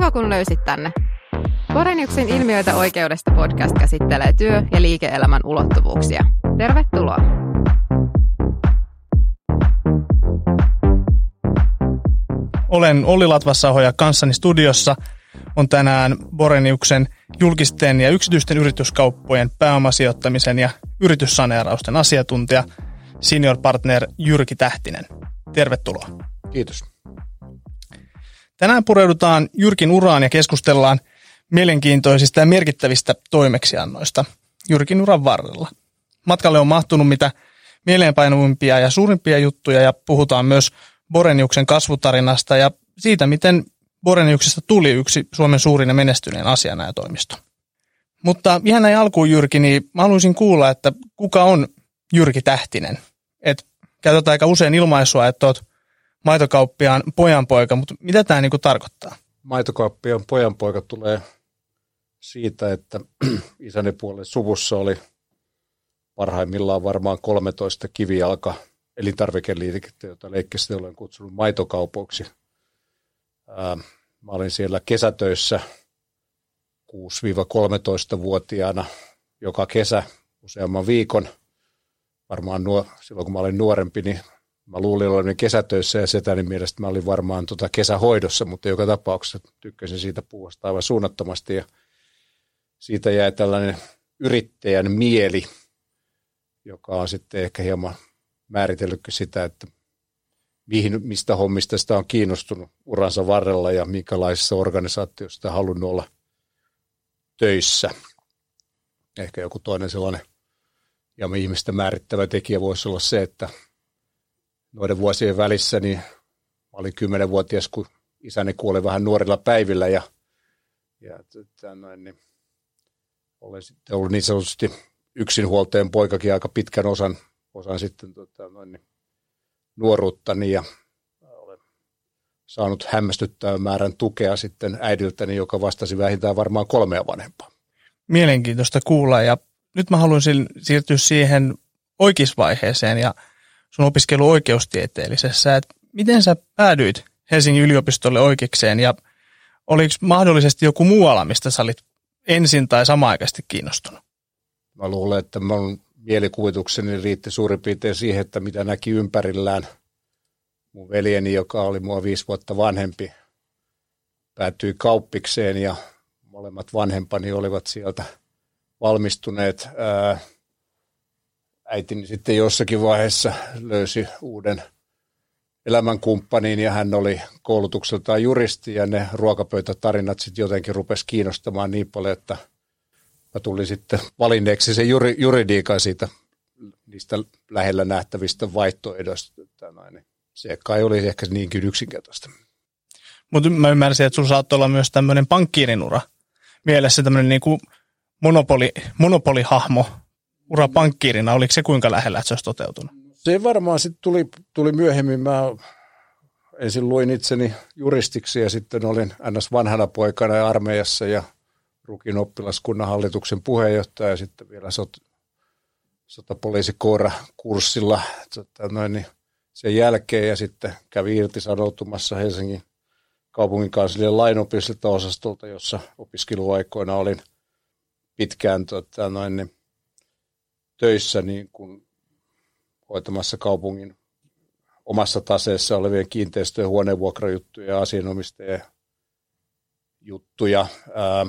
Kiva, kun löysit tänne. Boreniuksen ilmiöitä oikeudesta podcast käsittelee työ- ja liike-elämän ulottuvuuksia. Tervetuloa! Olen Olli Latvassaho ja kanssani studiossa on tänään Boreniuksen julkisten ja yksityisten yrityskauppojen pääomasijoittamisen ja yrityssaneerausten asiantuntija, senior partner Jyrki Tähtinen. Tervetuloa. Kiitos. Tänään pureudutaan Jyrkin uraan ja keskustellaan mielenkiintoisista ja merkittävistä toimeksiannoista Jyrkin uran varrella. Matkalle on mahtunut mitä mieleenpainuvimpia ja suurimpia juttuja ja puhutaan myös Boreniuksen kasvutarinasta ja siitä, miten Boreniuksesta tuli yksi Suomen suurin ja menestyneen asianajatoimisto. Mutta ihan näin alkuun Jyrki, niin mä haluaisin kuulla, että kuka on Jyrki Tähtinen? Et käytetään aika usein ilmaisua, että oot maitokauppiaan pojanpoika, mutta mitä tämä niinku tarkoittaa? Maitokauppiaan pojanpoika tulee siitä, että isäni puolen suvussa oli parhaimmillaan varmaan 13 kivijalka elintarvikeliikettä, jota leikkisesti olen kutsunut maitokaupoiksi. Mä olin siellä kesätöissä 6-13-vuotiaana joka kesä useamman viikon. Varmaan nuo, silloin kun mä olin nuorempi, niin mä luulin olevani kesätöissä ja setäni mielestä mä olin varmaan tota kesähoidossa, mutta joka tapauksessa tykkäsin siitä puuhasta aivan suunnattomasti ja siitä jäi tällainen yrittäjän mieli, joka on sitten ehkä hieman määritellytkin sitä, että mihin, mistä hommista sitä on kiinnostunut uransa varrella ja minkälaisessa organisaatiossa sitä halunnut olla töissä. Ehkä joku toinen sellainen ja ihmistä määrittävä tekijä voisi olla se, että noiden vuosien välissä niin mä olin kymmenenvuotias, kun isäni kuoli vähän nuorilla päivillä ja, ja tämän, niin olen sitten ollut niin sanotusti yksinhuoltajan poikakin aika pitkän osan, osan sitten tota, noin, niin nuoruuttani ja olen saanut hämmästyttävän määrän tukea sitten äidiltäni, joka vastasi vähintään varmaan kolmea vanhempaa. Mielenkiintoista kuulla ja nyt mä haluaisin siirtyä siihen oikeisvaiheeseen ja sun opiskelu oikeustieteellisessä, että miten sä päädyit Helsingin yliopistolle oikeikseen ja oliko mahdollisesti joku muu ala, mistä sä olit ensin tai samaaikaisesti kiinnostunut? Mä luulen, että mun mielikuvitukseni riitti suurin piirtein siihen, että mitä näki ympärillään. Mun veljeni, joka oli mua viisi vuotta vanhempi, päätyi kauppikseen ja molemmat vanhempani olivat sieltä valmistuneet. Äitini sitten jossakin vaiheessa löysi uuden elämänkumppanin ja hän oli koulutukseltaan juristi ja ne ruokapöytätarinat sitten jotenkin rupesi kiinnostamaan niin paljon, että mä tulin sitten valinneeksi sen juri, juridiikan siitä niistä lähellä nähtävistä vaihtoehdoista. Se kai oli ehkä niinkin yksinkertaista. Mutta mä ymmärsin, että sulla saattoi olla myös tämmöinen pankkiirin ura mielessä, tämmöinen niin kuin monopoli, monopolihahmo ura pankkiirina. Oliko se kuinka lähellä, että se olisi toteutunut? Se varmaan sitten tuli, tuli myöhemmin. Mä ensin luin itseni juristiksi ja sitten olin ns. vanhana poikana armeijassa ja Rukin oppilaskunnan hallituksen puheenjohtaja ja sitten vielä sot, sotapoliisikoura-kurssilla tota, noin, niin sen jälkeen ja sitten kävi irtisanoutumassa Helsingin kaupungin kanslian lainopistelta osastolta, jossa opiskeluaikoina olin pitkään tota, noin, niin, töissä niin kuin hoitamassa kaupungin omassa taseessa olevien kiinteistöjen huoneenvuokrajuttuja ja asianomistajien juttuja. Ää,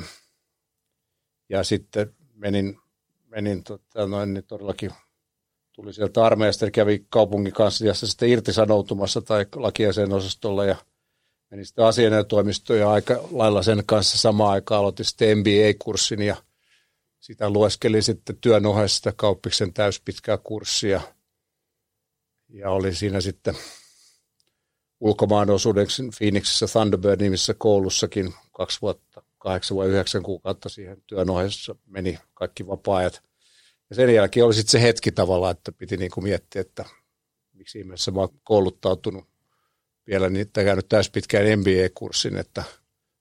ja sitten menin, menin tota, noin, niin todellakin tuli sieltä armeijasta ja kävi kaupungin kanssa sitten irtisanoutumassa tai lakiaseen osastolla ja menin sitten asianajotoimistoon ja aika lailla sen kanssa samaan aikaan aloitin sitten MBA-kurssin ja sitä lueskelin sitten työn ohessa kauppiksen täyspitkää kurssia – ja olin siinä sitten ulkomaan osuudeksi Phoenixissa Thunderbird-nimisessä koulussakin kaksi vuotta, kahdeksan vai yhdeksän kuukautta siihen työn ohessa meni kaikki vapaa-ajat. Ja sen jälkeen oli sitten se hetki tavallaan, että piti niin kuin miettiä, että miksi ihmeessä mä oon kouluttautunut vielä niitä käynyt täyspitkään MBA-kurssin, että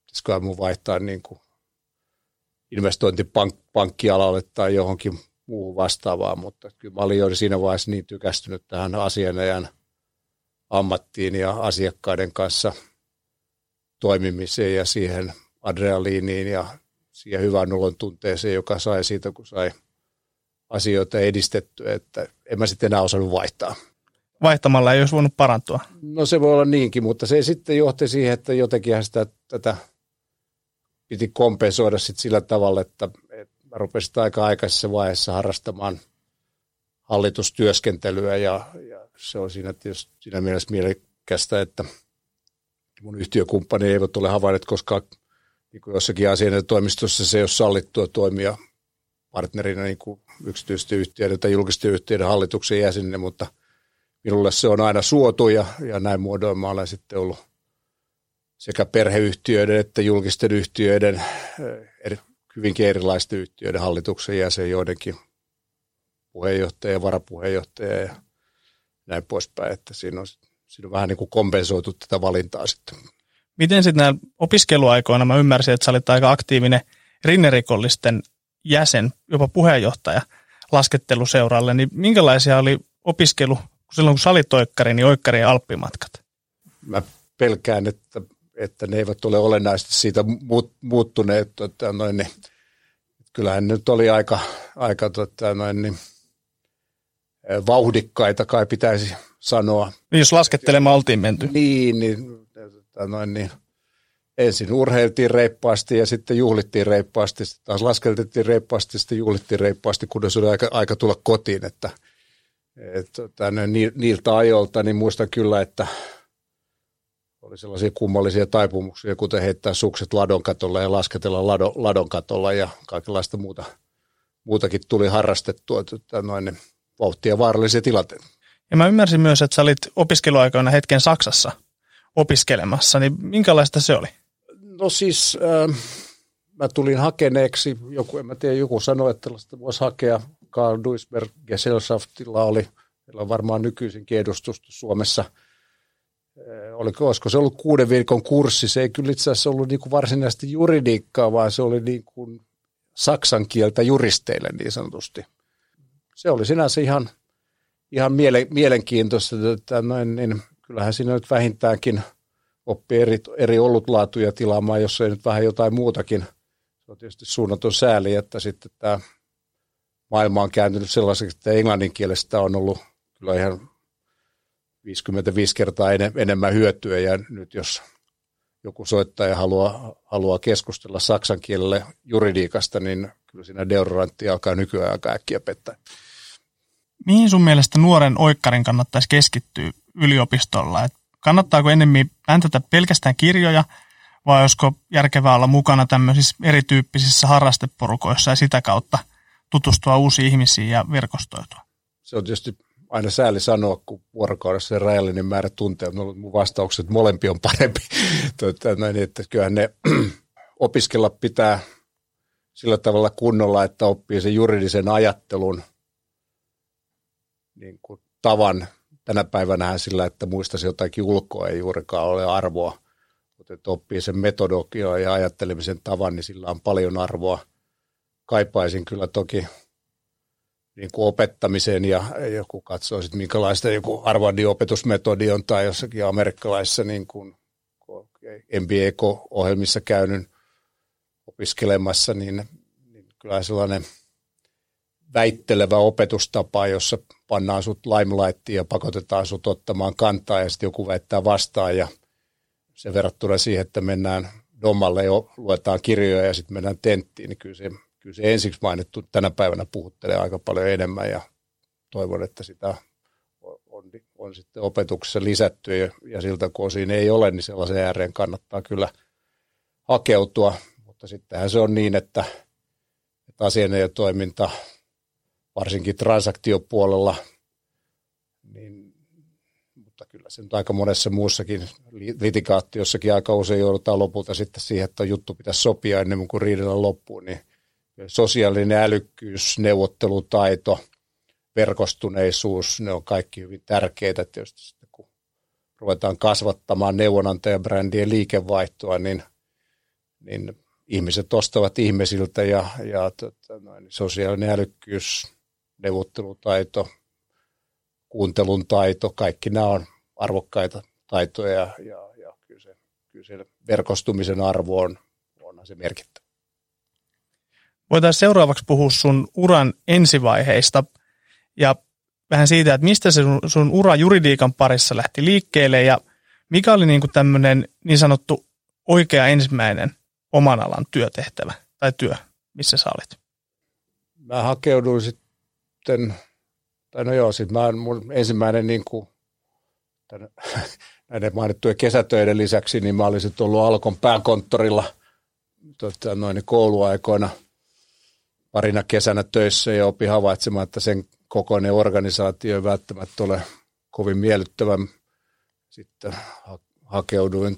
pitäisikö mun vaihtaa niin kuin investointipankkialalle tai johonkin muuhun vastaavaan, mutta kyllä mä olin jo siinä vaiheessa niin tykästynyt tähän asianajan ammattiin ja asiakkaiden kanssa toimimiseen ja siihen adrenaliiniin ja siihen hyvän olon tunteeseen, joka sai siitä, kun sai asioita edistettyä, että en mä sitten enää osannut vaihtaa. Vaihtamalla ei olisi voinut parantua. No se voi olla niinkin, mutta se sitten johti siihen, että jotenkin sitä tätä piti kompensoida sitten sillä tavalla, että, että mä rupesin aika aikaisessa vaiheessa harrastamaan hallitustyöskentelyä ja, ja se on siinä, siinä mielessä mielekästä, että mun yhtiökumppani eivät ole havainneet koskaan niin kuin jossakin toimistossa se ei ole sallittua toimia partnerina niin kuin yksityisten yhtiöiden tai julkisten yhtiöiden hallituksen jäsenenä, mutta minulle se on aina suotu ja, ja näin muodoin mä olen sitten ollut sekä perheyhtiöiden että julkisten yhtiöiden, eh, eri, hyvinkin erilaisten yhtiöiden hallituksen jäsen, joidenkin puheenjohtaja ja varapuheenjohtaja ja näin poispäin, että siinä on, siinä on vähän niin kuin kompensoitu tätä valintaa sitten. Miten sitten näillä opiskeluaikoina, mä ymmärsin, että sä olit aika aktiivinen rinnerikollisten jäsen, jopa puheenjohtaja lasketteluseuralle, niin minkälaisia oli opiskelu, silloin kun sä olit oikkari, niin oikkarien alppimatkat? Mä pelkään, että, että ne eivät ole olennaisesti siitä muuttuneet. Tota, noin, niin, kyllähän nyt oli aika, aika tota, noin, niin, vauhdikkaita kai pitäisi sanoa. Niin, jos laskettelemaan oltiin menty. Niin, niin tota noin, niin ensin urheiltiin reippaasti ja sitten juhlittiin reippaasti, sitten taas laskeltettiin reippaasti, sitten juhlittiin reippaasti, kunnes oli aika, aika tulla kotiin, että et, tänne, niiltä ajoilta niin muistan kyllä, että oli sellaisia kummallisia taipumuksia, kuten heittää sukset ladon katolla ja lasketella ladon, ladon katolla ja kaikenlaista muuta, muutakin tuli harrastettua, että noin vauhtia vaarallisia tilanteita. Ja mä ymmärsin myös, että sä olit opiskeluaikoina hetken Saksassa – opiskelemassa, niin minkälaista se oli? No siis äh, mä tulin hakeneeksi, joku, en mä tiedä, joku sanoi, että tällaista voisi hakea. Karl Duisberg Gesellschaftilla oli, meillä on varmaan nykyisinkin edustusta Suomessa. Oliko, olisiko se ollut kuuden viikon kurssi? Se ei kyllä itse asiassa ollut niin kuin varsinaisesti juridiikkaa, vaan se oli niin kuin saksan kieltä juristeille niin sanotusti. Se oli sinänsä ihan, ihan miele, mielenkiintoista, että noin, niin kyllähän siinä nyt vähintäänkin oppii eri, eri olutlaatuja tilaamaan, jos ei nyt vähän jotain muutakin. Se on tietysti suunnaton sääli, että sitten tämä maailma on kääntynyt sellaiseksi, että englannin kielestä on ollut kyllä ihan 55 kertaa enemmän hyötyä ja nyt jos joku soittaja haluaa, haluaa keskustella saksan kielellä juridiikasta, niin kyllä siinä deodorantti alkaa nykyään aika äkkiä pettää. Mihin sun mielestä nuoren oikkarin kannattaisi keskittyä yliopistolla? Et kannattaako enemmän päntätä pelkästään kirjoja vai olisiko järkevää olla mukana tämmöisissä erityyppisissä harrasteporukoissa ja sitä kautta tutustua uusiin ihmisiin ja verkostoitua? Se on tietysti aina sääli sanoa, kun vuorokaudessa se rajallinen määrä tunteja, mutta mun vastaukset, molempi on parempi. Tuota, näin, että kyllähän ne opiskella pitää sillä tavalla kunnolla, että oppii sen juridisen ajattelun niin kuin tavan tänä päivänä sillä, että muistaisi jotakin ulkoa, ei juurikaan ole arvoa. Mutta että oppii sen metodologia ja ajattelemisen tavan, niin sillä on paljon arvoa. Kaipaisin kyllä toki niin kuin opettamiseen ja joku katsoo sitten minkälaista joku Harvardin on tai jossakin amerikkalaisessa niin kuin MBA-ohjelmissa käynyt opiskelemassa, niin, niin kyllä sellainen – väittelevä opetustapa, jossa pannaan sut limelightiin ja pakotetaan sut ottamaan kantaa ja sitten joku väittää vastaan ja se verrattuna siihen, että mennään domalle ja luetaan kirjoja ja sitten mennään tenttiin, niin kyllä se, kyllä se ensiksi mainittu tänä päivänä puhuttelee aika paljon enemmän ja toivon, että sitä on, on, sitten opetuksessa lisätty ja, ja siltä kun osin ei ole, niin sellaisen ääreen kannattaa kyllä hakeutua, mutta sittenhän se on niin, että, että asianajotoiminta varsinkin transaktiopuolella, niin, mutta kyllä se nyt aika monessa muussakin litikaatiossakin aika usein joudutaan lopulta sitten siihen, että juttu pitäisi sopia ennen kuin riidellä loppuun, niin sosiaalinen älykkyys, neuvottelutaito, verkostuneisuus, ne on kaikki hyvin tärkeitä tietysti sitten, kun ruvetaan kasvattamaan neuvonantajabrändien liikevaihtoa, niin, niin ihmiset ostavat ihmisiltä ja, ja tota, noin, sosiaalinen älykkyys, neuvottelutaito, kuuntelun taito, kaikki nämä on arvokkaita taitoja ja, ja, kyllä, se, kyllä siellä verkostumisen arvo on, onhan se merkittävä. Voitaisiin seuraavaksi puhua sun uran ensivaiheista ja vähän siitä, että mistä se sun, sun ura juridiikan parissa lähti liikkeelle ja mikä oli niin kuin tämmöinen niin sanottu oikea ensimmäinen oman alan työtehtävä tai työ, missä sä olit? Mä hakeuduin sitten, tai no joo, sitten mä mun ensimmäinen niin kuin, tämän, näiden mainittujen kesätöiden lisäksi, niin mä olin sitten ollut Alkon pääkonttorilla tota, noin kouluaikoina parina kesänä töissä ja opin havaitsemaan, että sen kokoinen organisaatio ei välttämättä ole kovin miellyttävä. Sitten hakeuduin,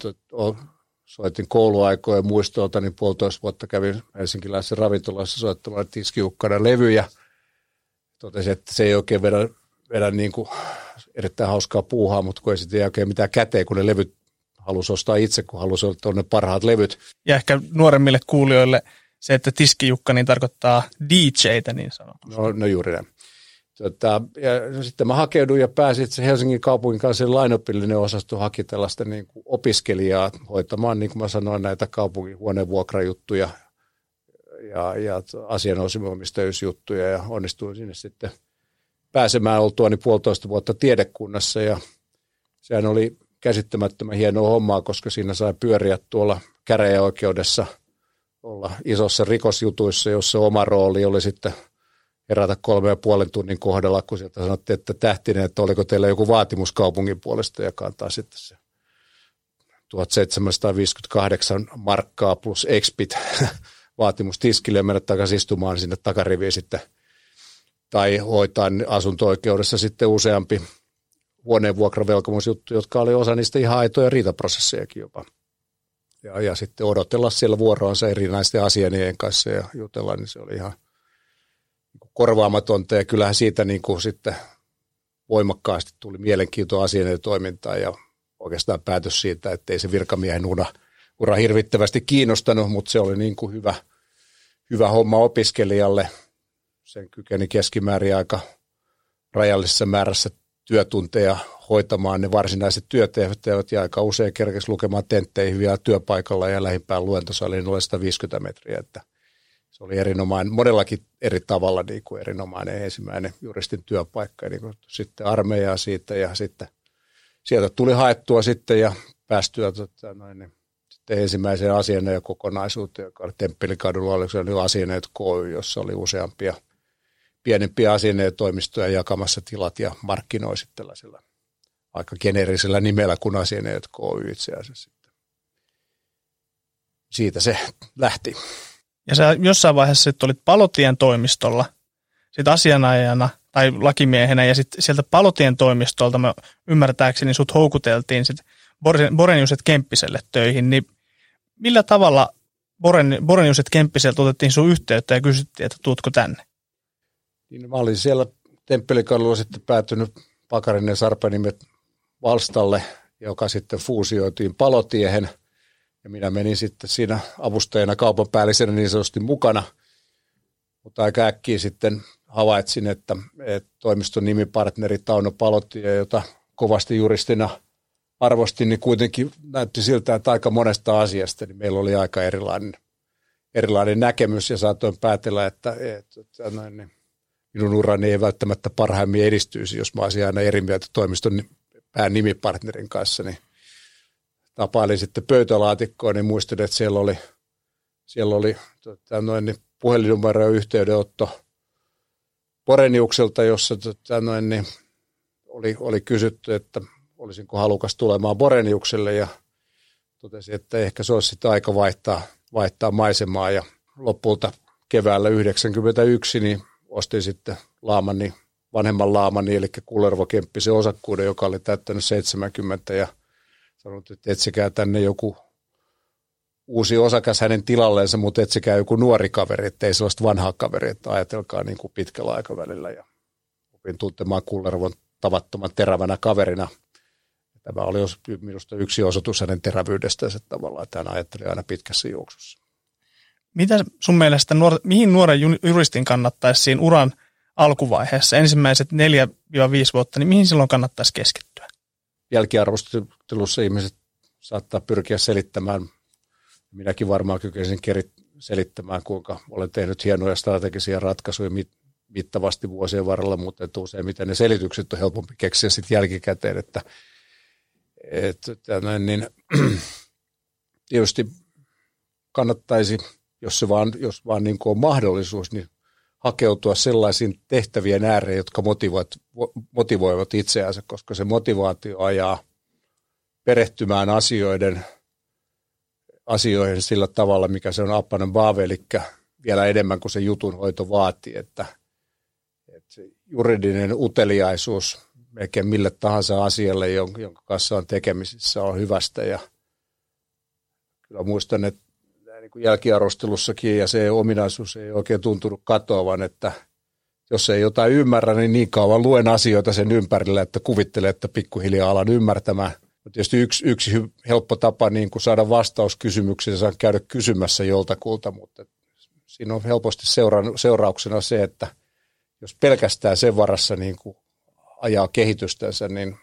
soitin kouluaikoja muistolta, niin puolitoista vuotta kävin helsinkiläisessä ravintolassa soittamalla tiskiukkana levyjä. Totesin, että se ei oikein vedä, vedä niin kuin erittäin hauskaa puuhaa, mutta kun ei sitten oikein mitään käteen, kun ne levyt halusi ostaa itse, kun halusi olla ne parhaat levyt. Ja ehkä nuoremmille kuulijoille että tiskijukka niin tarkoittaa DJtä niin sanotusti. No, no juuri näin. Tota, ja sitten mä hakeuduin ja pääsin Helsingin kaupungin kanssa lainopillinen osasto haki tällaista niin kuin opiskelijaa hoitamaan, niin kuin mä sanoin, näitä kaupungin huoneenvuokrajuttuja ja, ja asianomistajuusjuttuja ja onnistuin sinne sitten pääsemään oltuani puolitoista vuotta tiedekunnassa ja sehän oli käsittämättömän hienoa hommaa, koska siinä sai pyöriä tuolla käräjäoikeudessa olla isossa rikosjutuissa, jossa oma rooli oli sitten – herätä kolme ja puolen tunnin kohdalla, kun sieltä sanottiin, että tähtinen, että oliko teillä joku vaatimus kaupungin puolesta ja kantaa sitten se 1758 markkaa plus expit vaatimus tiskille ja mennä takaisin istumaan sinne takariviin sitten tai hoitaa asunto-oikeudessa sitten useampi huoneen vuokravelkomusjuttu, jotka oli osa niistä ihan aitoja riitaprosessejakin jopa. Ja, ja sitten odotella siellä vuoroansa erinäisten asianien kanssa ja jutella, niin se oli ihan – korvaamatonta ja kyllähän siitä niin kuin sitten voimakkaasti tuli mielenkiintoa asian toimintaan ja oikeastaan päätös siitä, että ei se virkamiehen ura, ura hirvittävästi kiinnostanut, mutta se oli niin kuin hyvä, hyvä homma opiskelijalle. Sen kykeni keskimäärin aika rajallisessa määrässä työtunteja hoitamaan ne varsinaiset työtehtävät ja aika usein kerkesi lukemaan tentteihin vielä työpaikalla ja lähimpään luentosaliin oli 150 metriä, että se oli erinomainen, monellakin eri tavalla niin kuin erinomainen ensimmäinen juristin työpaikka. Niin kuin sitten armeijaa siitä ja sitten sieltä tuli haettua sitten ja päästyä tota, noin, niin, sitten ensimmäiseen asianajo kokonaisuuteen, joka oli Temppelikadulla, oli se asianajo KY, jossa oli useampia pienempiä asianajotoimistoja jakamassa tilat ja markkinoi sitten tällaisella aika geneerisellä nimellä kuin asianajot KY itse asiassa. Siitä se lähti. Ja sä jossain vaiheessa sitten olit palotien toimistolla, sitten asianajana tai lakimiehenä, ja sitten sieltä palotien toimistolta mä ymmärtääkseni sut houkuteltiin sitten Boreniuset Kemppiselle töihin, niin millä tavalla Boren, Boreniuset Kemppiseltä otettiin sun yhteyttä ja kysyttiin, että tuutko tänne? Niin mä olin siellä Temppelikadulla sitten päätynyt Pakarinen Sarpenimet Valstalle, joka sitten fuusioitiin palotiehen – ja minä menin sitten siinä avustajana kaupan päällisenä niin sanotusti mukana, mutta aika äkkiä sitten havaitsin, että, että toimiston nimipartneri Tauno Palotti, jota kovasti juristina arvostin, niin kuitenkin näytti siltä, että aika monesta asiasta niin meillä oli aika erilainen, erilainen näkemys ja saatoin päätellä, että, että, että noin, niin minun urani ei välttämättä parhaimmin edistyisi, jos mä olisin aina eri mieltä toimiston päänimipartnerin kanssa, niin – tapailin sitten pöytälaatikkoon, niin muistin, että siellä oli, siellä oli tota, noin, niin puhelinnumero yhteydenotto Boreniukselta, jossa tota, noin, niin oli, oli kysytty, että olisinko halukas tulemaan Boreniukselle ja totesin, että ehkä se olisi sitten aika vaihtaa, vaihtaa maisemaa. Ja lopulta keväällä 91 niin ostin sitten Laamani, vanhemman Laamani, eli Kullervo Kemppisen osakkuuden, joka oli täyttänyt 70 ja sanonut, että etsikää tänne joku uusi osakas hänen tilalleensa, mutta etsikää joku nuori kaveri, ettei sellaista vanhaa kaveria, että ajatelkaa niin kuin pitkällä aikavälillä. Ja opin tuntemaan Kullervon tavattoman terävänä kaverina. Tämä oli minusta yksi osoitus hänen terävyydestään tavallaan, että hän ajatteli aina pitkässä juoksussa. Mitä sun mielestä, nuor, mihin nuoren juristin kannattaisi siinä uran alkuvaiheessa, ensimmäiset 4-5 vuotta, niin mihin silloin kannattaisi keskittyä? jälkiarvostelussa ihmiset saattaa pyrkiä selittämään. Minäkin varmaan kykyisin selittämään, kuinka olen tehnyt hienoja strategisia ratkaisuja mittavasti vuosien varrella, mutta että useimmiten ne selitykset on helpompi keksiä sitten jälkikäteen, että, että niin, tietysti kannattaisi, jos, se vaan, jos vaan niin on mahdollisuus, niin hakeutua sellaisiin tehtävien ääreen, jotka motivoivat, motivoivat itseänsä, koska se motivaatio ajaa perehtymään asioiden, asioihin sillä tavalla, mikä se on appanen vaave, eli vielä enemmän kuin se jutun hoito vaatii, että, että se juridinen uteliaisuus melkein mille tahansa asialle, jonka kanssa on tekemisissä, on hyvästä. Ja kyllä muistan, että kuin jälkiarvostelussakin ja se ominaisuus ei oikein tuntunut katoavan, että jos ei jotain ymmärrä, niin niin kauan luen asioita sen ympärillä, että kuvittelee, että pikkuhiljaa alan ymmärtämään. Mutta tietysti yksi, yksi helppo tapa niin kuin saada vastaus kysymyksiin, saa käydä kysymässä joltakulta, mutta siinä on helposti seura- seurauksena se, että jos pelkästään sen varassa niin kuin ajaa kehitystänsä, niin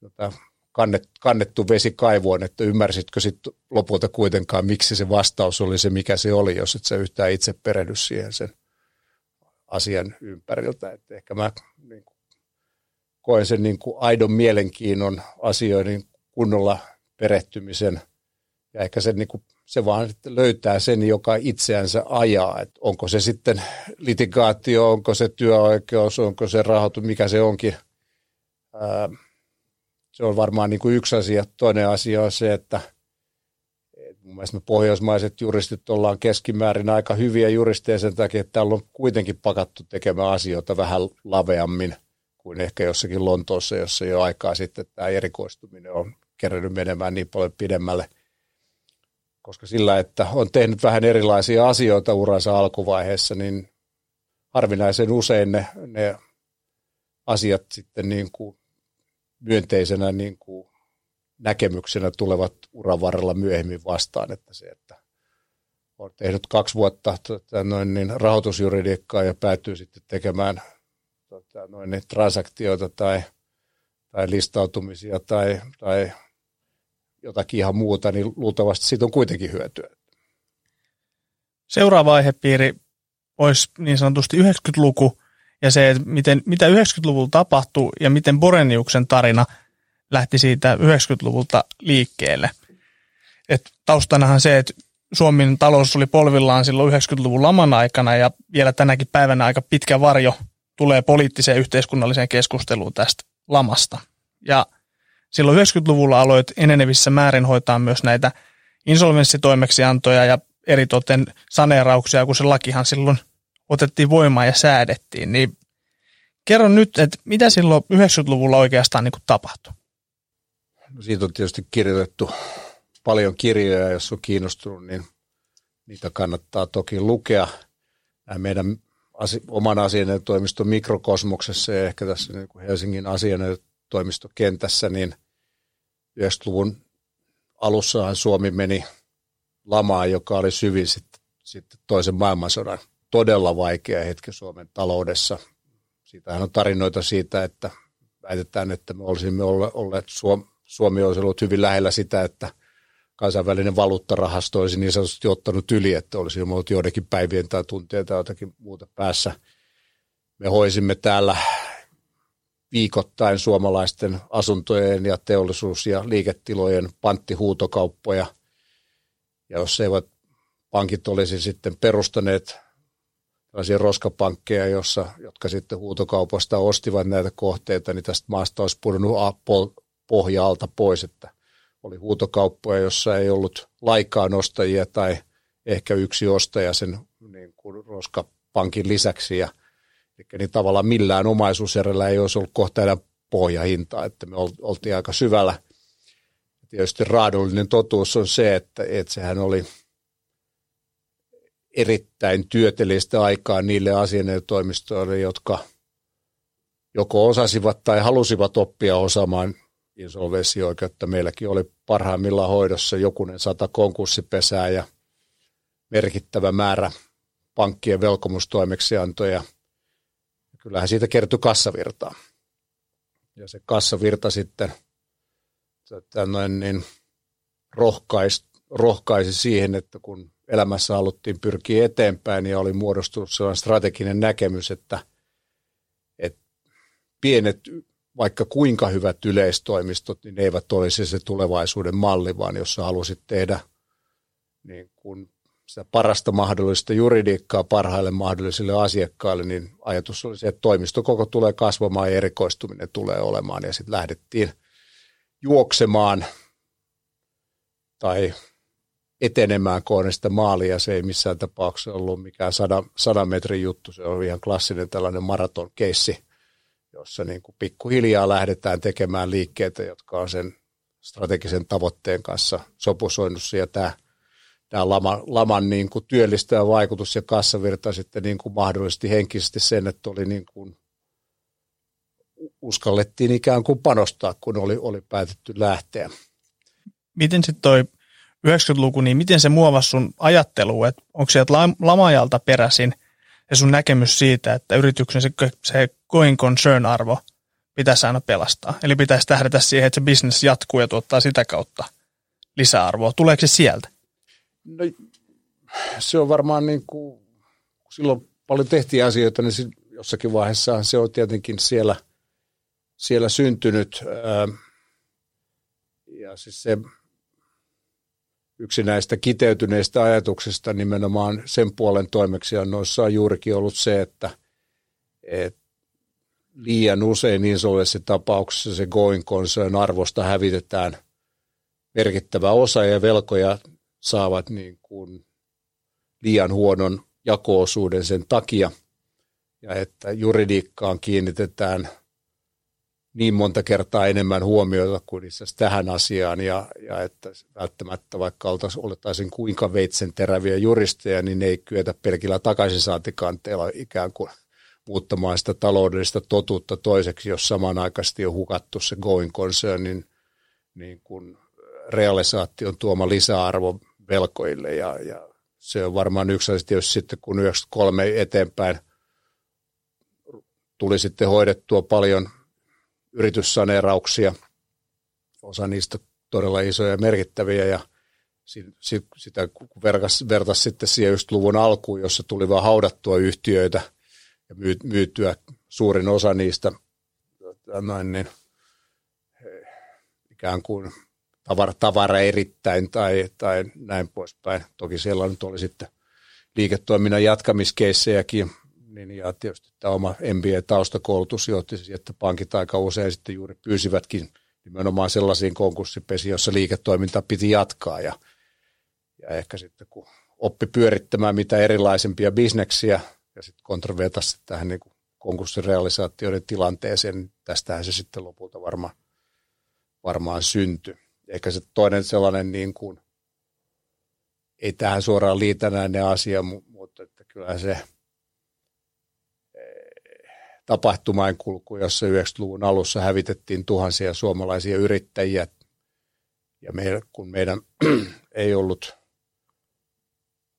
tota, kannet, kannettu vesi kaivoon, että ymmärsitkö sitten lopulta kuitenkaan, miksi se vastaus oli se, mikä se oli, jos et sä yhtään itse perehdy siihen sen asian ympäriltä. Että ehkä mä niin kuin, koen sen niin kuin aidon mielenkiinnon asioiden kunnolla perehtymisen ja ehkä sen niin kuin, se vaan löytää sen, joka itseänsä ajaa. että onko se sitten litigaatio, onko se työoikeus, onko se rahoitus, mikä se onkin. Ää, se on varmaan niin kuin yksi asia. Toinen asia on se, että mun mielestä me pohjoismaiset juristit ollaan keskimäärin aika hyviä juristeja sen takia, että täällä on kuitenkin pakattu tekemään asioita vähän laveammin kuin ehkä jossakin Lontoossa, jossa jo aikaa sitten tämä erikoistuminen on kerännyt menemään niin paljon pidemmälle. Koska sillä, että on tehnyt vähän erilaisia asioita uransa alkuvaiheessa, niin harvinaisen usein ne, ne asiat sitten niin kuin myönteisenä niin kuin näkemyksenä tulevat uran varrella myöhemmin vastaan, että se, että on tehnyt kaksi vuotta tota, noin niin, rahoitusjuridiikkaa ja päätyy sitten tekemään tota, noin niin, transaktioita tai, tai listautumisia tai, tai jotakin ihan muuta, niin luultavasti siitä on kuitenkin hyötyä. Seuraava aihepiiri olisi niin sanotusti 90-luku ja se, että miten, mitä 90-luvulla tapahtui ja miten Boreniuksen tarina lähti siitä 90-luvulta liikkeelle. Et taustanahan se, että Suomen talous oli polvillaan silloin 90-luvun laman aikana ja vielä tänäkin päivänä aika pitkä varjo tulee poliittiseen yhteiskunnalliseen keskusteluun tästä lamasta. Ja silloin 90-luvulla aloit enenevissä määrin hoitaa myös näitä insolvenssitoimeksiantoja ja eritoten saneerauksia, kun se lakihan silloin – otettiin voimaan ja säädettiin, niin kerro nyt, että mitä silloin 90-luvulla oikeastaan niin tapahtui? No siitä on tietysti kirjoitettu paljon kirjoja, jos on kiinnostunut, niin niitä kannattaa toki lukea. Nämä meidän asi- oman asianajotoimiston mikrokosmoksessa ja ehkä tässä niin kuin Helsingin asianajotoimistokentässä, niin 90-luvun alussahan Suomi meni lamaan, joka oli syvin sitten, sitten toisen maailmansodan todella vaikea hetki Suomen taloudessa. Siitähän on tarinoita siitä, että väitetään, että me olisimme olleet, Suomi olisi ollut hyvin lähellä sitä, että kansainvälinen valuuttarahasto olisi niin sanotusti ottanut yli, että olisi ollut joidenkin päivien tai tuntien tai jotakin muuta päässä. Me hoisimme täällä viikoittain suomalaisten asuntojen ja teollisuus- ja liiketilojen panttihuutokauppoja. Ja jos eivät pankit olisi sitten perustaneet tällaisia roskapankkeja, jossa, jotka sitten huutokaupasta ostivat näitä kohteita, niin tästä maasta olisi pudonnut pohjaalta pois, että oli huutokauppoja, jossa ei ollut laikaan ostajia tai ehkä yksi ostaja sen niin kuin roskapankin lisäksi. Ja, eli niin tavallaan millään omaisuuserellä ei olisi ollut kohta enää pohjahintaa, että me oltiin aika syvällä. Tietysti raadollinen totuus on se, että, että sehän oli – erittäin työtellistä aikaa niille asianajotoimistoille, jotka joko osasivat tai halusivat oppia osaamaan insolvenssioikeutta. Meilläkin oli parhaimmillaan hoidossa jokunen sata konkurssipesää ja merkittävä määrä pankkien velkomustoimeksiantoja. Kyllähän siitä kertyi kassavirtaa. Ja se kassavirta sitten noin, niin rohkaisi, rohkaisi siihen, että kun elämässä haluttiin pyrkiä eteenpäin ja oli muodostunut sellainen strateginen näkemys, että, että pienet, vaikka kuinka hyvät yleistoimistot, niin ne eivät olisi se tulevaisuuden malli, vaan jos sä halusit tehdä niin kuin sitä parasta mahdollista juridiikkaa parhaille mahdollisille asiakkaille, niin ajatus oli se, että toimisto koko tulee kasvamaan ja erikoistuminen tulee olemaan. Ja sitten lähdettiin juoksemaan tai etenemään kohden sitä maalia. Se ei missään tapauksessa ollut mikään sadan, sadan metrin juttu. Se on ihan klassinen tällainen maraton keissi, jossa niin kuin pikkuhiljaa lähdetään tekemään liikkeitä, jotka on sen strategisen tavoitteen kanssa sopusoinnussa. Ja tämä, tämä lama, laman niin kuin työllistävä vaikutus ja kassavirta sitten niin kuin mahdollisesti henkisesti sen, että oli niin kuin uskallettiin ikään kuin panostaa, kun oli, oli päätetty lähteä. Miten sitten toi 90-luku, niin miten se muovasi sun ajattelu, että onko sieltä lamajalta peräisin ja sun näkemys siitä, että yrityksen se, se going concern-arvo pitäisi aina pelastaa. Eli pitäisi tähdätä siihen, että se business jatkuu ja tuottaa sitä kautta lisäarvoa. Tuleeko se sieltä? No, se on varmaan niin kuin, silloin paljon tehtiin asioita, niin jossakin vaiheessa se on tietenkin siellä, siellä syntynyt. Ja siis se yksi näistä kiteytyneistä ajatuksista nimenomaan sen puolen toimeksiannoissa on juurikin ollut se, että, että liian usein tapauksessa se going concern arvosta hävitetään merkittävä osa ja velkoja saavat niin kuin liian huonon jakoosuuden sen takia. Ja että juridiikkaan kiinnitetään – niin monta kertaa enemmän huomiota kuin itse tähän asiaan. Ja, ja että välttämättä vaikka oltaisiin kuinka veitsen teräviä juristeja, niin ne ei kyetä pelkillä takaisinsaantikanteella ikään kuin muuttamaan sitä taloudellista totuutta toiseksi, jos samanaikaisesti on hukattu se going concernin niin kuin realisaation tuoma lisäarvo velkoille. Ja, ja se on varmaan yksi asia, jos sitten kun 93 eteenpäin tuli sitten hoidettua paljon – yrityssaneerauksia, osa niistä todella isoja ja merkittäviä ja sitä kun vertas, vertas sitten siihen just luvun alkuun, jossa tuli vaan haudattua yhtiöitä ja myytyä suurin osa niistä noin, niin, ikään kuin tavara, tavara erittäin tai, tai näin poispäin. Toki siellä nyt oli sitten liiketoiminnan jatkamiskeissejäkin, niin ja tietysti tämä oma MBA-taustakoulutus johti siihen, että pankit aika usein sitten juuri pyysivätkin nimenomaan sellaisiin konkurssipesiin, jossa liiketoiminta piti jatkaa ja, ja ehkä sitten kun oppi pyörittämään mitä erilaisempia bisneksiä ja sitten kontroverta tähän niin kuin konkurssirealisaatioiden tilanteeseen, niin tästähän se sitten lopulta varma, varmaan syntyi. Ehkä se toinen sellainen, niin kuin, ei tähän suoraan liitänäinen asia, mutta että kyllä se – tapahtumain kulku, jossa 90-luvun alussa hävitettiin tuhansia suomalaisia yrittäjiä. Ja meidän, kun meidän ei ollut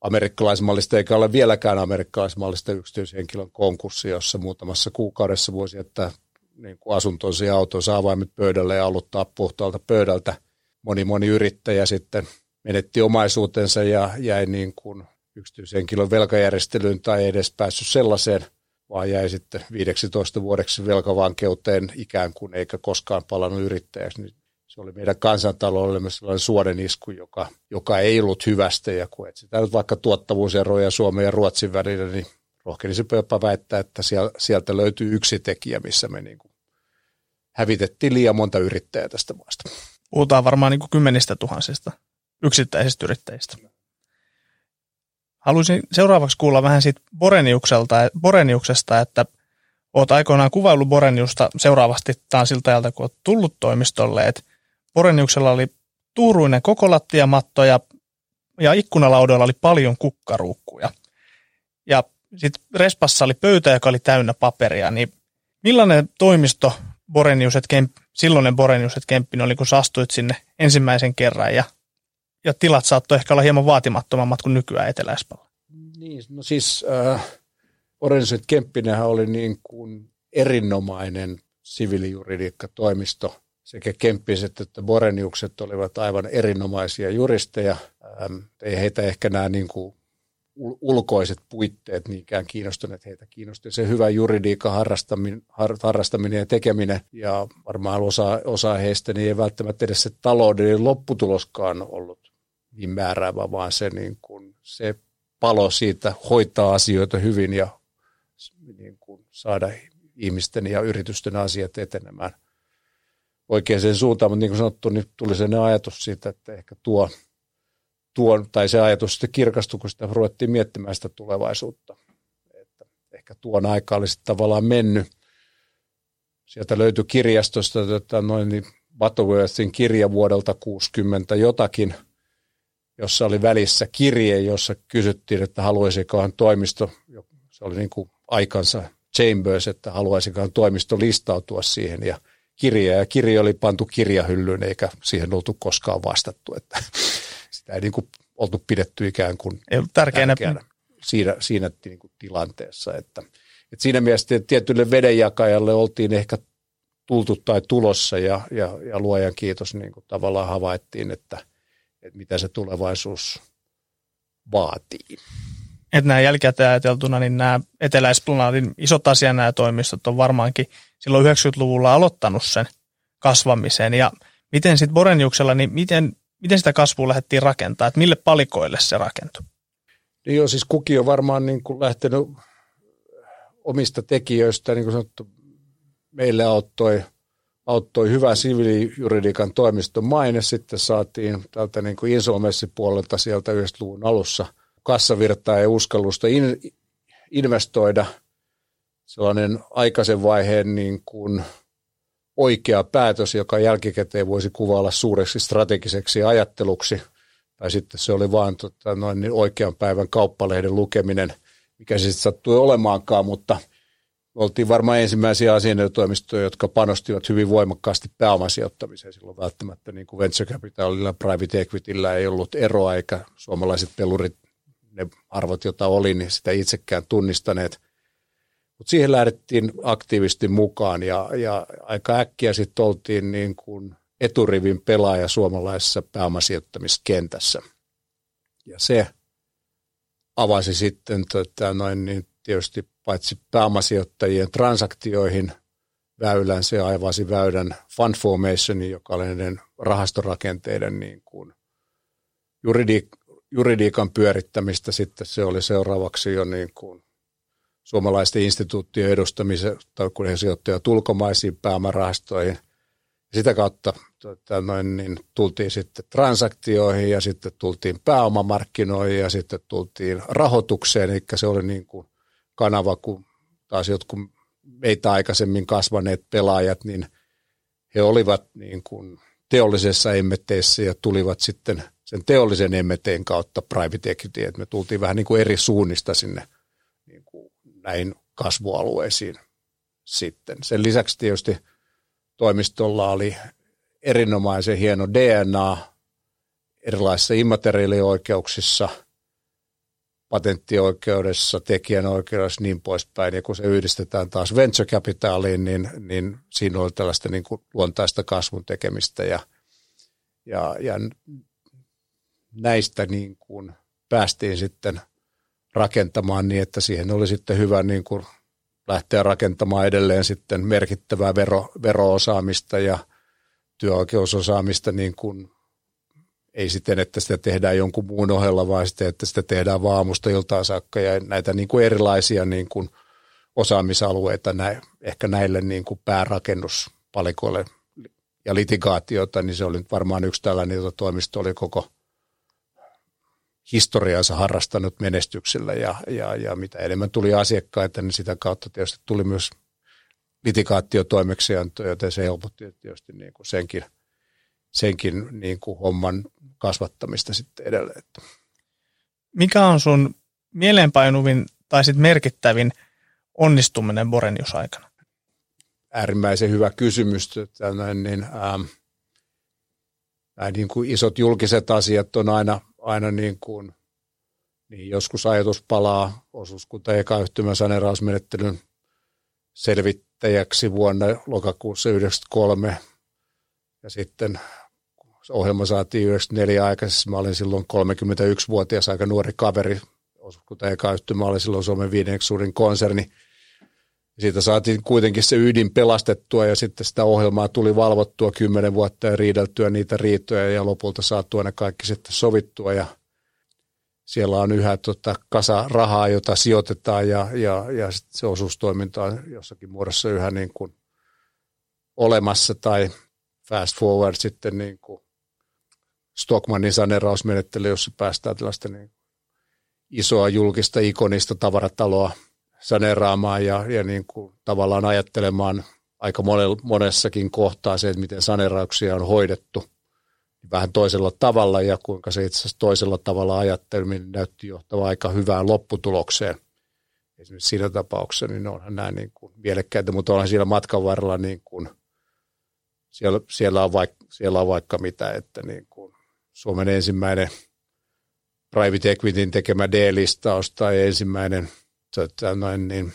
amerikkalaismallista eikä ole vieläkään amerikkalaismallista yksityishenkilön konkurssi, jossa muutamassa kuukaudessa voisi jättää niin kuin asuntonsa ja autonsa avaimet pöydälle ja aloittaa puhtaalta pöydältä. Moni moni yrittäjä sitten menetti omaisuutensa ja jäi niin kuin yksityishenkilön velkajärjestelyyn tai ei edes päässyt sellaiseen – vaan jäi sitten 15 vuodeksi velkavankeuteen ikään kuin eikä koskaan palannut yrittäjäksi. Niin se oli meidän kansantaloudellemme sellainen suoden isku, joka, joka ei ollut hyvästä. Ja kun etsitään nyt vaikka tuottavuuseroja Suomen ja Ruotsin välillä, niin rohkenisin jopa väittää, että sieltä löytyy yksi tekijä, missä me niin kuin hävitettiin liian monta yrittäjää tästä maasta. Puhutaan varmaan niin kuin kymmenistä tuhansista yksittäisistä yrittäjistä. Haluaisin seuraavaksi kuulla vähän siitä Boreniukselta, Boreniuksesta, että olet aikoinaan kuvaillut Boreniusta seuraavasti taas siltä ajalta, kun olet tullut toimistolle, että Boreniuksella oli tuuruinen koko lattiamatto ja, ja ikkunalaudoilla oli paljon kukkaruukkuja. Ja sitten Respassa oli pöytä, joka oli täynnä paperia, niin millainen toimisto Boreniuset Kemp, silloinen Boreniuset Kemppinen oli, kun sä astuit sinne ensimmäisen kerran ja ja tilat saattoi ehkä olla hieman vaatimattomammat kuin nykyään etelä Niin, no siis äh, Orenset Kemppinenhän oli niin kuin erinomainen siviilijuridiikkatoimisto sekä Kemppiset että Boreniukset olivat aivan erinomaisia juristeja. Ähm, ei heitä ehkä nämä niin kuin ulkoiset puitteet niinkään kiinnostuneet. Heitä kiinnosti se hyvä juridiikan harrastaminen, harrastaminen ja tekeminen. Ja varmaan osa, osa heistä niin ei välttämättä edes se taloudellinen lopputuloskaan ollut niin määräävä, vaan se, niin kuin, se palo siitä hoitaa asioita hyvin ja niin kuin saada ihmisten ja yritysten asiat etenemään oikeaan suuntaan, mutta niin kuin sanottu, niin tuli sellainen ajatus siitä, että ehkä tuo, tuo tai se ajatus sitten kirkastui, kun sitä ruvettiin miettimään sitä tulevaisuutta. Että ehkä tuon aika olisi tavallaan mennyt. Sieltä löytyi kirjastosta tota, noin niin Butterworthin kirja vuodelta 60 jotakin, jossa oli välissä kirje, jossa kysyttiin, että haluaisikohan toimisto, se oli niin kuin aikansa Chambers, että haluaisikohan toimisto listautua siihen ja – kirja ja kirja oli pantu kirjahyllyyn eikä siihen oltu koskaan vastattu. Että sitä ei niin kuin oltu pidetty ikään kuin tärkeänä. tärkeänä siinä, siinä niin kuin tilanteessa. Että, että siinä mielessä tietylle vedenjakajalle oltiin ehkä tultu tai tulossa ja, ja, ja luojan kiitos niin kuin tavallaan havaittiin, että, että mitä se tulevaisuus vaatii että nämä jälkikäteen ajateltuna, niin nämä eteläisplanaatin isot asian nämä toimistot on varmaankin silloin 90-luvulla aloittanut sen kasvamisen. Ja miten sitten Boreniuksella, niin miten, miten sitä kasvua lähdettiin rakentaa, että mille palikoille se rakentui? Niin joo, siis kuki on varmaan niin kuin lähtenyt omista tekijöistä, niin kuin sanottu, meille auttoi, auttoi hyvä siviilijuridiikan toimiston maine, sitten saatiin tältä niin kuin puolelta sieltä 90-luvun alussa – kassavirtaa ja uskallusta in, investoida sellainen aikaisen vaiheen niin kuin oikea päätös, joka jälkikäteen voisi kuvailla suureksi strategiseksi ajatteluksi, tai sitten se oli vain tota, noin niin oikean päivän kauppalehden lukeminen, mikä se sitten sattui olemaankaan, mutta me oltiin varmaan ensimmäisiä asianajotoimistoja, jotka panostivat hyvin voimakkaasti pääomasijoittamiseen. Silloin välttämättä niin kuin venture capitalilla, private equityllä ei ollut eroa, eikä suomalaiset pelurit ne arvot, joita oli, niin sitä itsekään tunnistaneet. Mutta siihen lähdettiin aktiivisesti mukaan ja, ja aika äkkiä sitten oltiin niin kuin eturivin pelaaja suomalaisessa pääomasijoittamiskentässä. Ja se avasi sitten tota, noin niin tietysti paitsi pääomasijoittajien transaktioihin väylän, se avasi väylän fund formationin, joka oli näiden rahastorakenteiden niin kuin juridik, juridiikan pyörittämistä sitten se oli seuraavaksi jo niin kuin suomalaisten instituuttien edustamisen, tai kun he sijoittivat ulkomaisiin pääomarahastoihin. Sitä kautta tota, noin, niin tultiin sitten transaktioihin ja sitten tultiin pääomamarkkinoihin ja sitten tultiin rahoitukseen, eli se oli niin kuin kanava, kun taas jotkut meitä aikaisemmin kasvaneet pelaajat, niin he olivat niin kuin teollisessa emmeteissä ja tulivat sitten sen teollisen emmeteen kautta private equity, että me tultiin vähän niin kuin eri suunnista sinne niin kuin näihin kasvualueisiin sitten. Sen lisäksi tietysti toimistolla oli erinomaisen hieno DNA erilaisissa immateriaalioikeuksissa, patenttioikeudessa, tekijänoikeudessa niin poispäin. Ja kun se yhdistetään taas venture capitaliin, niin, niin siinä oli tällaista niin kuin luontaista kasvun tekemistä ja, ja, ja näistä niin kuin päästiin sitten rakentamaan niin, että siihen oli sitten hyvä niin kuin lähteä rakentamaan edelleen sitten merkittävää vero, veroosaamista ja työoikeusosaamista niin kuin ei siten, että sitä tehdään jonkun muun ohella, vaan sitten, että sitä tehdään vaan aamusta iltaan saakka ja näitä niin kuin erilaisia niin kuin osaamisalueita näin, ehkä näille niin kuin päärakennuspalikoille. Ja litigaatiota, niin se oli varmaan yksi tällainen, jota toimisto oli koko – historiansa harrastanut menestyksellä ja, ja, ja mitä enemmän tuli asiakkaita, niin sitä kautta tietysti tuli myös litikaatiotoimeksianto, joten se helpotti tietysti niin kuin senkin, senkin niin kuin homman kasvattamista sitten edelleen. Mikä on sun mieleenpainuvin tai sitten merkittävin onnistuminen Borenius aikana? Äärimmäisen hyvä kysymys. Tällainen, niin, ähm, nämä niin kuin isot julkiset asiat on aina aina niin kuin, niin joskus ajatus palaa osuuskunta eka yhtymän sanerausmenettelyn selvittäjäksi vuonna lokakuussa 1993 ja sitten ohjelma saatiin 94 aikaisessa. Mä olin silloin 31-vuotias aika nuori kaveri. Kuten eka mä olin silloin Suomen viidenneksi suurin konserni. Siitä saatiin kuitenkin se ydin pelastettua ja sitten sitä ohjelmaa tuli valvottua kymmenen vuotta ja riideltyä niitä riitoja ja lopulta saatu ne kaikki sitten sovittua ja siellä on yhä tota, kasa rahaa, jota sijoitetaan ja, ja, ja se osuustoiminta on jossakin muodossa yhä niin kuin olemassa tai fast forward sitten niin kuin Stockmannin saneerausmenettely, jossa päästään tällaista niin isoa julkista ikonista tavarataloa saneeraamaan ja, ja niin kuin tavallaan ajattelemaan aika monessakin kohtaa se, että miten saneerauksia on hoidettu vähän toisella tavalla ja kuinka se itse asiassa toisella tavalla ajatteleminen näytti johtava aika hyvään lopputulokseen. Esimerkiksi siinä tapauksessa niin onhan nämä niin kuin mielekkäitä, mutta onhan siellä matkan varrella niin kuin, siellä, siellä, on vaikka, siellä on vaikka mitä, että niin kuin Suomen ensimmäinen private equityn tekemä D-listaus tai ensimmäinen tota, noin niin,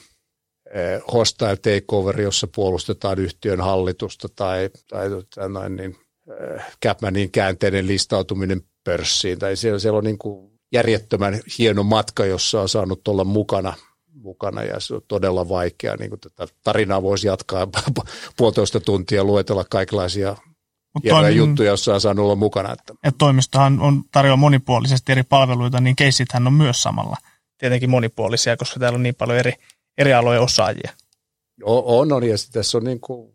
eh, hostile takeover, jossa puolustetaan yhtiön hallitusta tai, tai tota, noin niin, eh, Capmanin käänteinen listautuminen pörssiin. Tai siellä, siellä on niin kuin järjettömän hieno matka, jossa on saanut olla mukana, mukana ja se on todella vaikea. Niin kuin tätä tarinaa voisi jatkaa puolitoista tuntia luetella kaikenlaisia hienoja toimin, juttuja, joissa on saanut olla mukana. Että. Ja toimistohan on tarjoaa monipuolisesti eri palveluita, niin keissithän on myös samalla tietenkin monipuolisia, koska täällä on niin paljon eri, eri alojen osaajia. On, on, ja tässä on niin kuin,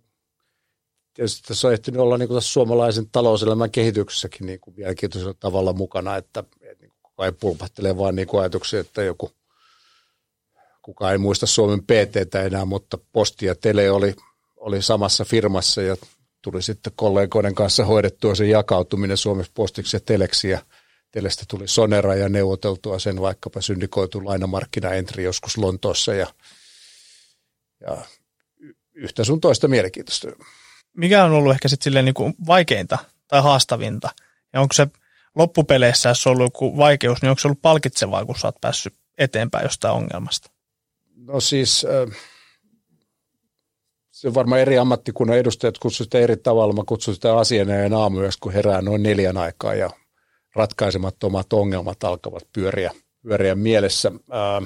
tietysti tässä on ehtinyt olla niin kuin tässä suomalaisen talouselämän kehityksessäkin niin kuin mielenkiintoisella tavalla mukana, että, että niin kukaan ei pulpahtele vaan niin kuin ajatuksia, että joku, kukaan ei muista Suomen PTtä enää, mutta Posti ja Tele oli, oli samassa firmassa ja tuli sitten kollegoiden kanssa hoidettua sen jakautuminen Suomessa postiksi ja teleksi ja Telestä tuli Sonera ja neuvoteltua sen vaikkapa syndikoitu lainamarkkinaentri joskus Lontoossa ja, ja yhtä sun toista mielenkiintoista. Mikä on ollut ehkä sitten silleen niin kuin vaikeinta tai haastavinta? Ja onko se loppupeleissä, jos on ollut joku vaikeus, niin onko se ollut palkitsevaa, kun sä oot päässyt eteenpäin jostain ongelmasta? No siis, äh, se on varmaan eri ammattikunnan edustajat kutsuvat sitä eri tavalla. Mä kutsun sitä asianajan aamuyöksi, kun herää noin neljän aikaa ja ratkaisemattomat ongelmat alkavat pyöriä, pyöriä mielessä. Ää,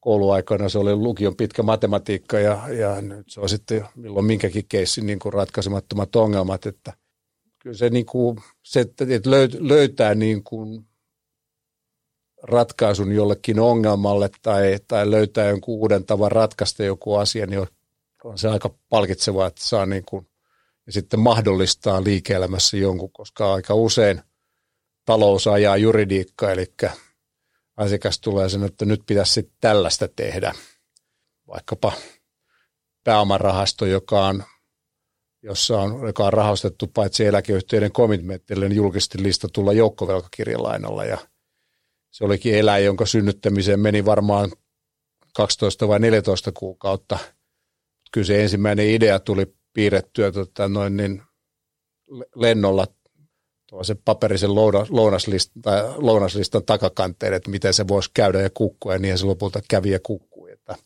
kouluaikana se oli lukion pitkä matematiikka ja, ja nyt se on sitten milloin minkäkin keissin niin kuin ratkaisemattomat ongelmat, että kyllä se, niin kuin, se että löytää niin kuin ratkaisun jollekin ongelmalle tai, tai löytää jonkun uuden tavan ratkaista joku asia, niin on se aika palkitsevaa, että saa niin kuin, ja sitten mahdollistaa liike-elämässä jonkun, koska aika usein – talous ajaa juridiikkaa, eli asiakas tulee sen, että nyt pitäisi sitten tällaista tehdä. Vaikkapa pääomarahasto, joka on, jossa on, joka on rahastettu paitsi eläkeyhtiöiden commitmentille, niin julkisesti listatulla joukkovelkakirjalainalla. Ja se olikin eläin, jonka synnyttämiseen meni varmaan 12 vai 14 kuukautta. Kyllä se ensimmäinen idea tuli piirrettyä tota, noin niin lennolla se paperisen lounaslistan, tai lounaslistan takakanteen, että miten se voisi käydä ja kukkua, ja niin se lopulta kävi ja kukkui. Että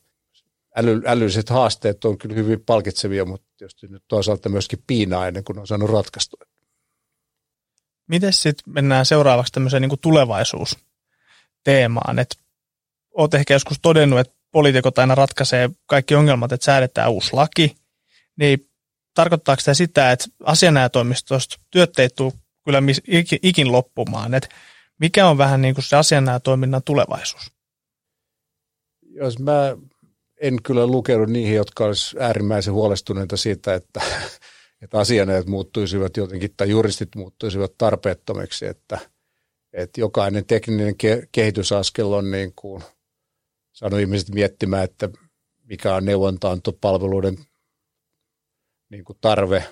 äly, älylliset haasteet on kyllä hyvin palkitsevia, mutta tietysti nyt toisaalta myöskin piinaa ennen kuin on saanut ratkaistua. Miten sitten mennään seuraavaksi tämmöiseen niin tulevaisuusteemaan, että olet ehkä joskus todennut, että poliitikot aina ratkaisee kaikki ongelmat, että säädetään uusi laki, niin tarkoittaako tämä sitä, että asianajatoimistosta työt ei tule kyllä ikin loppumaan. Et mikä on vähän niin kuin se toiminnan tulevaisuus? Jos mä en kyllä lukenut niihin, jotka olisivat äärimmäisen huolestuneita siitä, että, että asianajat muuttuisivat jotenkin tai juristit muuttuisivat tarpeettomiksi, että, että jokainen tekninen ke- kehitysaskel on niin kuin saanut ihmiset miettimään, että mikä on neuvontaantopalveluiden niin kuin tarve.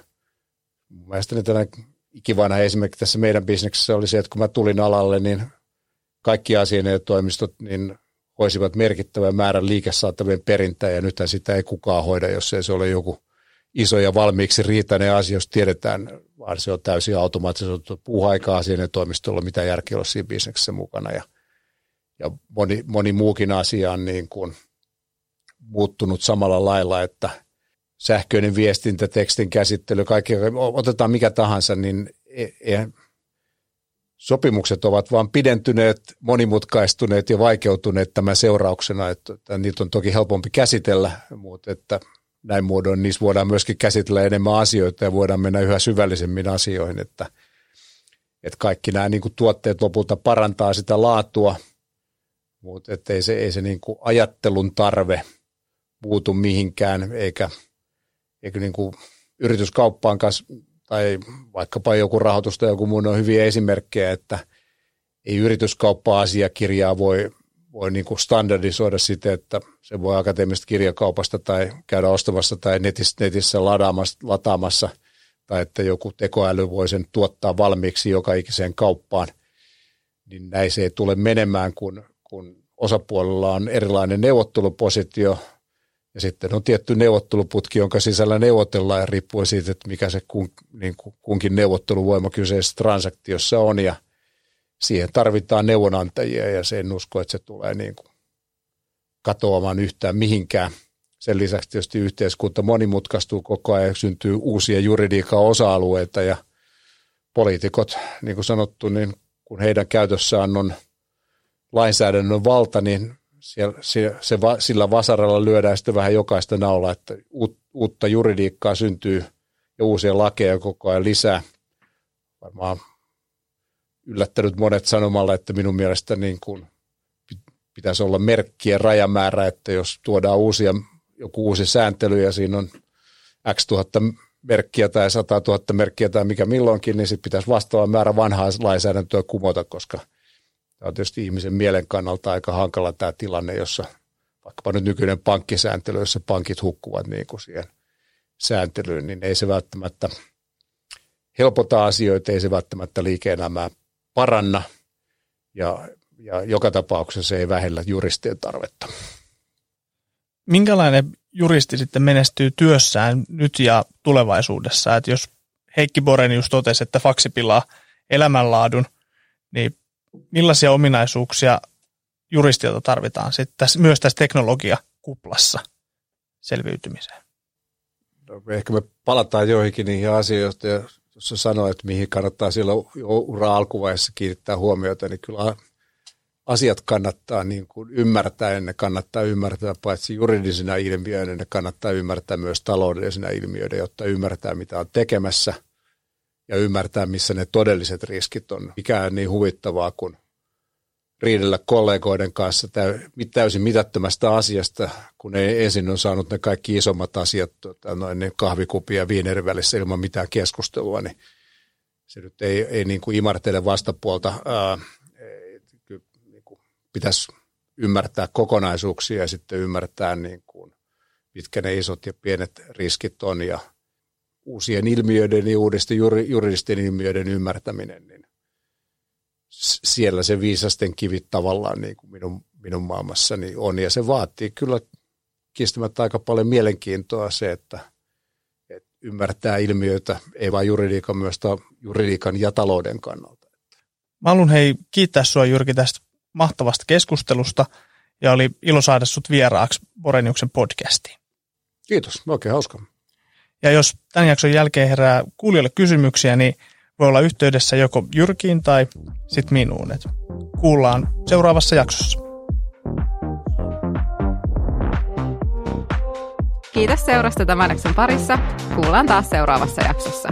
Mielestäni tänä ikivana esimerkki tässä meidän bisneksessä oli se, että kun mä tulin alalle, niin kaikki toimistot niin hoisivat merkittävän määrän liikesaatavien perintää ja nythän sitä ei kukaan hoida, jos ei se ole joku iso ja valmiiksi riitainen asia, jos tiedetään, vaan se on täysin automaattisesti puuhaikaa toimistolla, mitä järkeä olla siinä bisneksessä mukana ja, ja moni, moni muukin asia on niin kuin muuttunut samalla lailla, että sähköinen viestintä, tekstin käsittely, kaikki, otetaan mikä tahansa, niin e, e, sopimukset ovat vaan pidentyneet, monimutkaistuneet ja vaikeutuneet tämän seurauksena, että, että niitä on toki helpompi käsitellä, mutta että näin muodoin niissä voidaan myöskin käsitellä enemmän asioita ja voidaan mennä yhä syvällisemmin asioihin, että, että kaikki nämä niin kuin tuotteet lopulta parantaa sitä laatua, mutta ei se, ei se niin kuin ajattelun tarve muutu mihinkään, eikä, eikä niin kuin yrityskauppaan kanssa tai vaikkapa joku rahoitus tai joku muun on hyviä esimerkkejä, että ei yrityskauppa-asiakirjaa voi, voi niin kuin standardisoida siten, että se voi akateemisesta kirjakaupasta tai käydä ostamassa tai netissä, netissä ladaamassa, lataamassa tai että joku tekoäly voi sen tuottaa valmiiksi joka ikiseen kauppaan, niin näin se ei tule menemään, kun, kun osapuolella on erilainen neuvottelupositio – ja sitten on tietty neuvotteluputki, jonka sisällä neuvotellaan ja riippuen siitä, että mikä se kun, niin kunkin neuvotteluvoima kyseisessä transaktiossa on. Ja siihen tarvitaan neuvonantajia ja sen usko, että se tulee niin kuin katoamaan yhtään mihinkään. Sen lisäksi tietysti yhteiskunta monimutkaistuu koko ajan, syntyy uusia juridiikan osa-alueita ja poliitikot, niin kuin sanottu, niin kun heidän käytössään on lainsäädännön valta, niin siellä, se, se, sillä vasaralla lyödään sitten vähän jokaista naulaa, että uutta juridiikkaa syntyy ja uusia lakeja koko ajan lisää. Varmaan yllättänyt monet sanomalla, että minun mielestä niin kuin pitäisi olla merkkien rajamäärä, että jos tuodaan uusia, joku uusi sääntely ja siinä on x tuhatta merkkiä tai 100 000 merkkiä tai mikä milloinkin, niin sitten pitäisi vastaava määrä vanhaa lainsäädäntöä kumota, koska – Tämä on tietysti ihmisen mielen kannalta aika hankala tämä tilanne, jossa vaikkapa nyt nykyinen pankkisääntely, jossa pankit hukkuvat niin kuin siihen sääntelyyn, niin ei se välttämättä helpota asioita, ei se välttämättä liike-elämää paranna ja, ja joka tapauksessa se ei vähellä juristien tarvetta. Minkälainen juristi sitten menestyy työssään nyt ja tulevaisuudessa? Että jos Heikki Borenius totesi, että faksi pilaa elämänlaadun, niin millaisia ominaisuuksia juristilta tarvitaan sitten tässä, myös tässä teknologiakuplassa selviytymiseen? No, ehkä me palataan joihinkin niihin asioihin, ja jos sanoit, että mihin kannattaa silloin ura alkuvaiheessa kiinnittää huomiota, niin kyllä asiat kannattaa niin kuin ymmärtää ja ne kannattaa ymmärtää paitsi juridisina ilmiöinä, ne kannattaa ymmärtää myös taloudellisina ilmiöinä, jotta ymmärtää mitä on tekemässä – ja ymmärtää, missä ne todelliset riskit on. Mikä on niin huvittavaa kuin riidellä kollegoiden kanssa täysin mitättömästä asiasta, kun ei ensin on saanut ne kaikki isommat asiat tuota, noin ne kahvikupia ja viinerin välissä ilman mitään keskustelua, niin se nyt ei, ei niin kuin imartele vastapuolta. Ää, niin kuin pitäisi ymmärtää kokonaisuuksia ja sitten ymmärtää, niin kuin, mitkä ne isot ja pienet riskit on ja – uusien ilmiöiden ja uudisten juridisten ilmiöiden ymmärtäminen, niin siellä se viisasten kivit tavallaan niin kuin minun, minun maailmassani on. Ja se vaatii kyllä kiistämättä aika paljon mielenkiintoa se, että, että ymmärtää ilmiöitä, ei vain juridiikan, myös juridiikan ja talouden kannalta. Mä haluan hei kiittää sinua Jyrki tästä mahtavasta keskustelusta ja oli ilo saada sut vieraaksi Boreniuksen podcastiin. Kiitos, oikein hauska. Ja jos tämän jakson jälkeen herää kuulijoille kysymyksiä, niin voi olla yhteydessä joko Jyrkiin tai sitten minuun. Et kuullaan seuraavassa jaksossa. Kiitos seurasta tämän jakson parissa. Kuullaan taas seuraavassa jaksossa.